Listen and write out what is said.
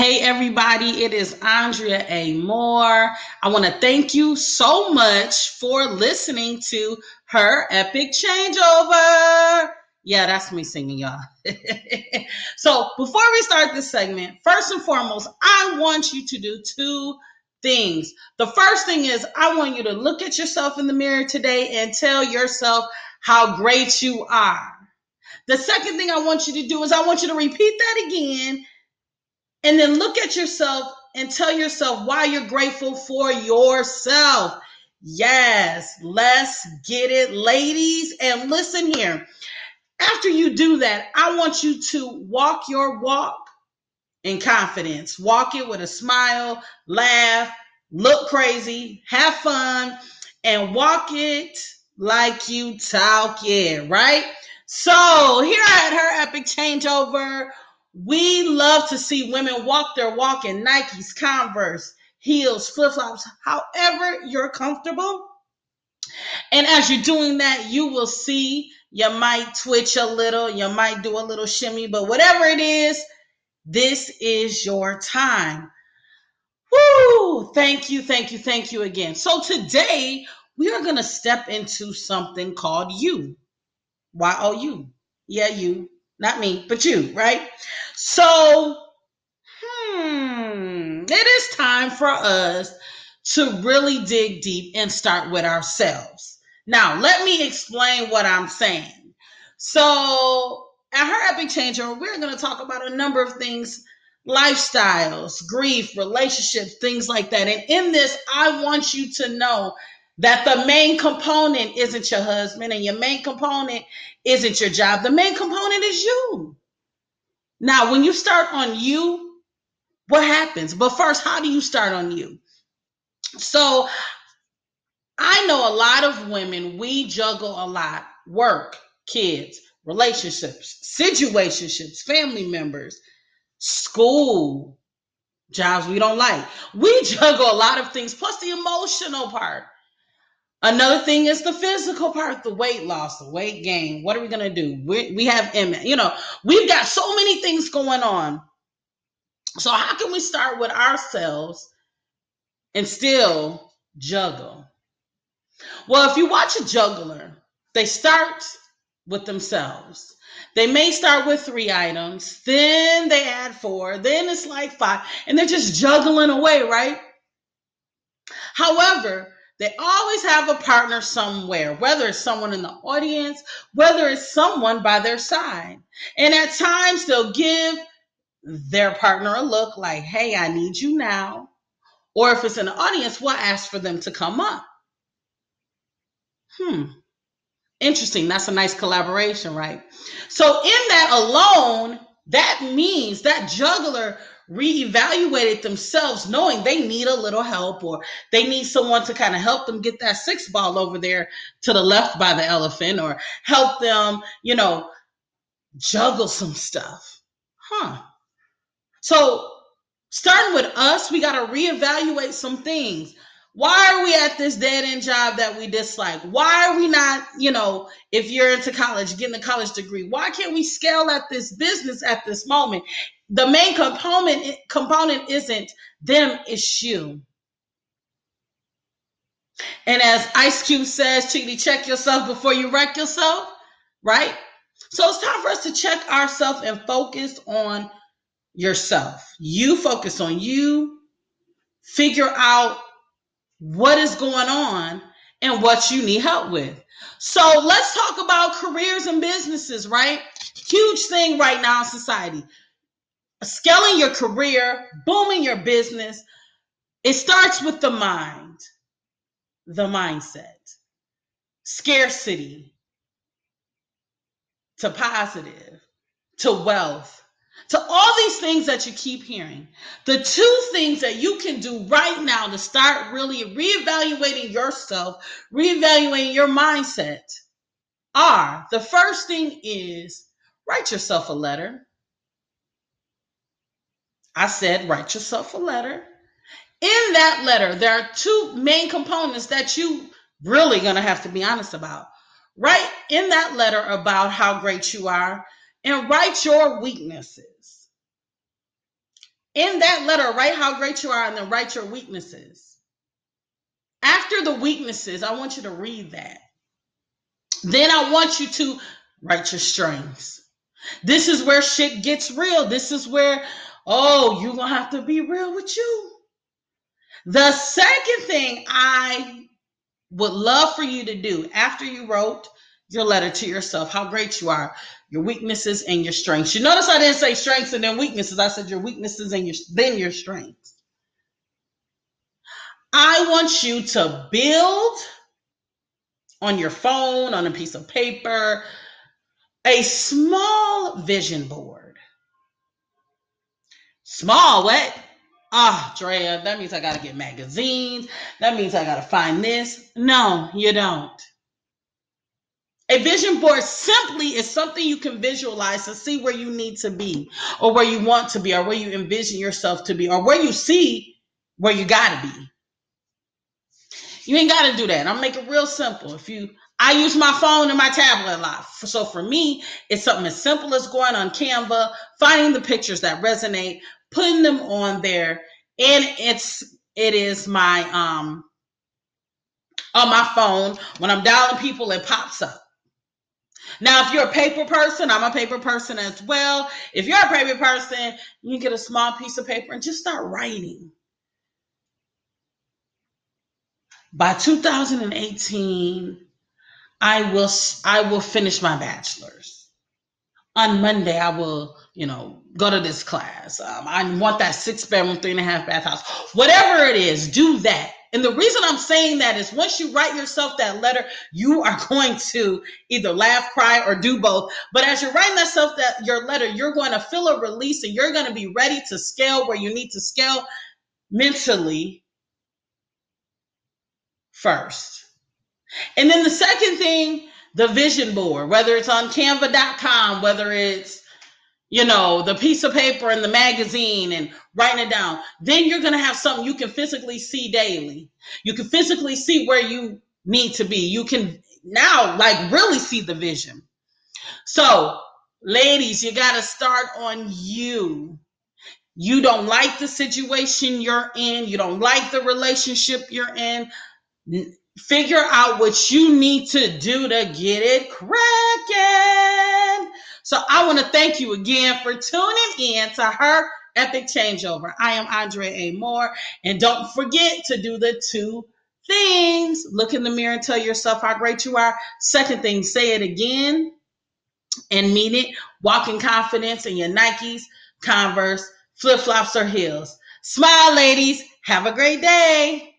Hey, everybody, it is Andrea A. Moore. I want to thank you so much for listening to her epic changeover. Yeah, that's me singing, y'all. so, before we start this segment, first and foremost, I want you to do two things. The first thing is, I want you to look at yourself in the mirror today and tell yourself how great you are. The second thing I want you to do is, I want you to repeat that again and then look at yourself and tell yourself why you're grateful for yourself. Yes, let's get it, ladies. And listen here. After you do that, I want you to walk your walk in confidence. Walk it with a smile, laugh, look crazy, have fun, and walk it like you talk it, right? So here I at her epic changeover, we love to see women walk their walk in Nikes, Converse, heels, flip flops, however you're comfortable. And as you're doing that, you will see you might twitch a little, you might do a little shimmy, but whatever it is, this is your time. Woo! Thank you, thank you, thank you again. So today we are going to step into something called you. Y O U. Yeah, you not me, but you, right? So, hmm, it is time for us to really dig deep and start with ourselves. Now, let me explain what I'm saying. So, at her Epic Changer, we're going to talk about a number of things lifestyles, grief, relationships, things like that. And in this, I want you to know that the main component isn't your husband and your main component isn't your job. The main component is you. Now, when you start on you, what happens? But first, how do you start on you? So, I know a lot of women, we juggle a lot work, kids, relationships, situationships, family members, school, jobs we don't like. We juggle a lot of things, plus the emotional part. Another thing is the physical part, the weight loss, the weight gain. What are we going to do? We, we have, you know, we've got so many things going on. So, how can we start with ourselves and still juggle? Well, if you watch a juggler, they start with themselves. They may start with three items, then they add four, then it's like five, and they're just juggling away, right? However, they always have a partner somewhere, whether it's someone in the audience, whether it's someone by their side. And at times they'll give their partner a look like, hey, I need you now. Or if it's an audience, we'll ask for them to come up. Hmm. Interesting. That's a nice collaboration, right? So, in that alone, that means that juggler reevaluated themselves knowing they need a little help or they need someone to kind of help them get that six ball over there to the left by the elephant or help them, you know, juggle some stuff. Huh. So, starting with us, we got to reevaluate some things. Why are we at this dead end job that we dislike? Why are we not, you know, if you're into college, getting a college degree, why can't we scale at this business at this moment? The main component component isn't them, it's you. And as Ice Cube says, Chickadee, check yourself before you wreck yourself, right? So it's time for us to check ourselves and focus on yourself. You focus on you, figure out what is going on and what you need help with. So let's talk about careers and businesses, right? Huge thing right now in society scaling your career, booming your business, it starts with the mind, the mindset, scarcity to positive, to wealth, to all these things that you keep hearing. The two things that you can do right now to start really reevaluating yourself, reevaluating your mindset are the first thing is write yourself a letter I said, write yourself a letter. In that letter, there are two main components that you really going to have to be honest about. Write in that letter about how great you are and write your weaknesses. In that letter, write how great you are and then write your weaknesses. After the weaknesses, I want you to read that. Then I want you to write your strengths. This is where shit gets real. This is where, oh, you're going to have to be real with you. The second thing I would love for you to do after you wrote your letter to yourself, how great you are, your weaknesses and your strengths. You notice I didn't say strengths and then weaknesses. I said your weaknesses and your then your strengths. I want you to build on your phone, on a piece of paper, a small vision board. Small, what? Ah, oh, Drea, that means I got to get magazines. That means I got to find this. No, you don't. A vision board simply is something you can visualize to see where you need to be, or where you want to be, or where you envision yourself to be, or where you see where you got to be. You ain't got to do that. I'm making it real simple. If you, I use my phone and my tablet a lot. So for me, it's something as simple as going on Canva, finding the pictures that resonate, putting them on there, and it's it is my um on my phone when I'm dialing people, it pops up. Now, if you're a paper person, I'm a paper person as well. If you're a paper person, you get a small piece of paper and just start writing. By 2018, I will I will finish my bachelor's. On Monday, I will you know, go to this class. Um, I want that six bedroom, three and a half bath house. Whatever it is, do that. And the reason I'm saying that is once you write yourself that letter, you are going to either laugh, cry, or do both. But as you're writing yourself that your letter, you're going to feel a release and you're going to be ready to scale where you need to scale mentally first. And then the second thing, the vision board, whether it's on canva.com, whether it's you know, the piece of paper and the magazine and writing it down, then you're going to have something you can physically see daily. You can physically see where you need to be. You can now, like, really see the vision. So, ladies, you got to start on you. You don't like the situation you're in, you don't like the relationship you're in. Figure out what you need to do to get it cracking. So I want to thank you again for tuning in to her epic changeover. I am Andrea A. Moore, and don't forget to do the two things. Look in the mirror and tell yourself how great you are. Second thing, say it again and mean it. Walk in confidence in your Nikes, Converse, flip flops, or heels. Smile, ladies. Have a great day.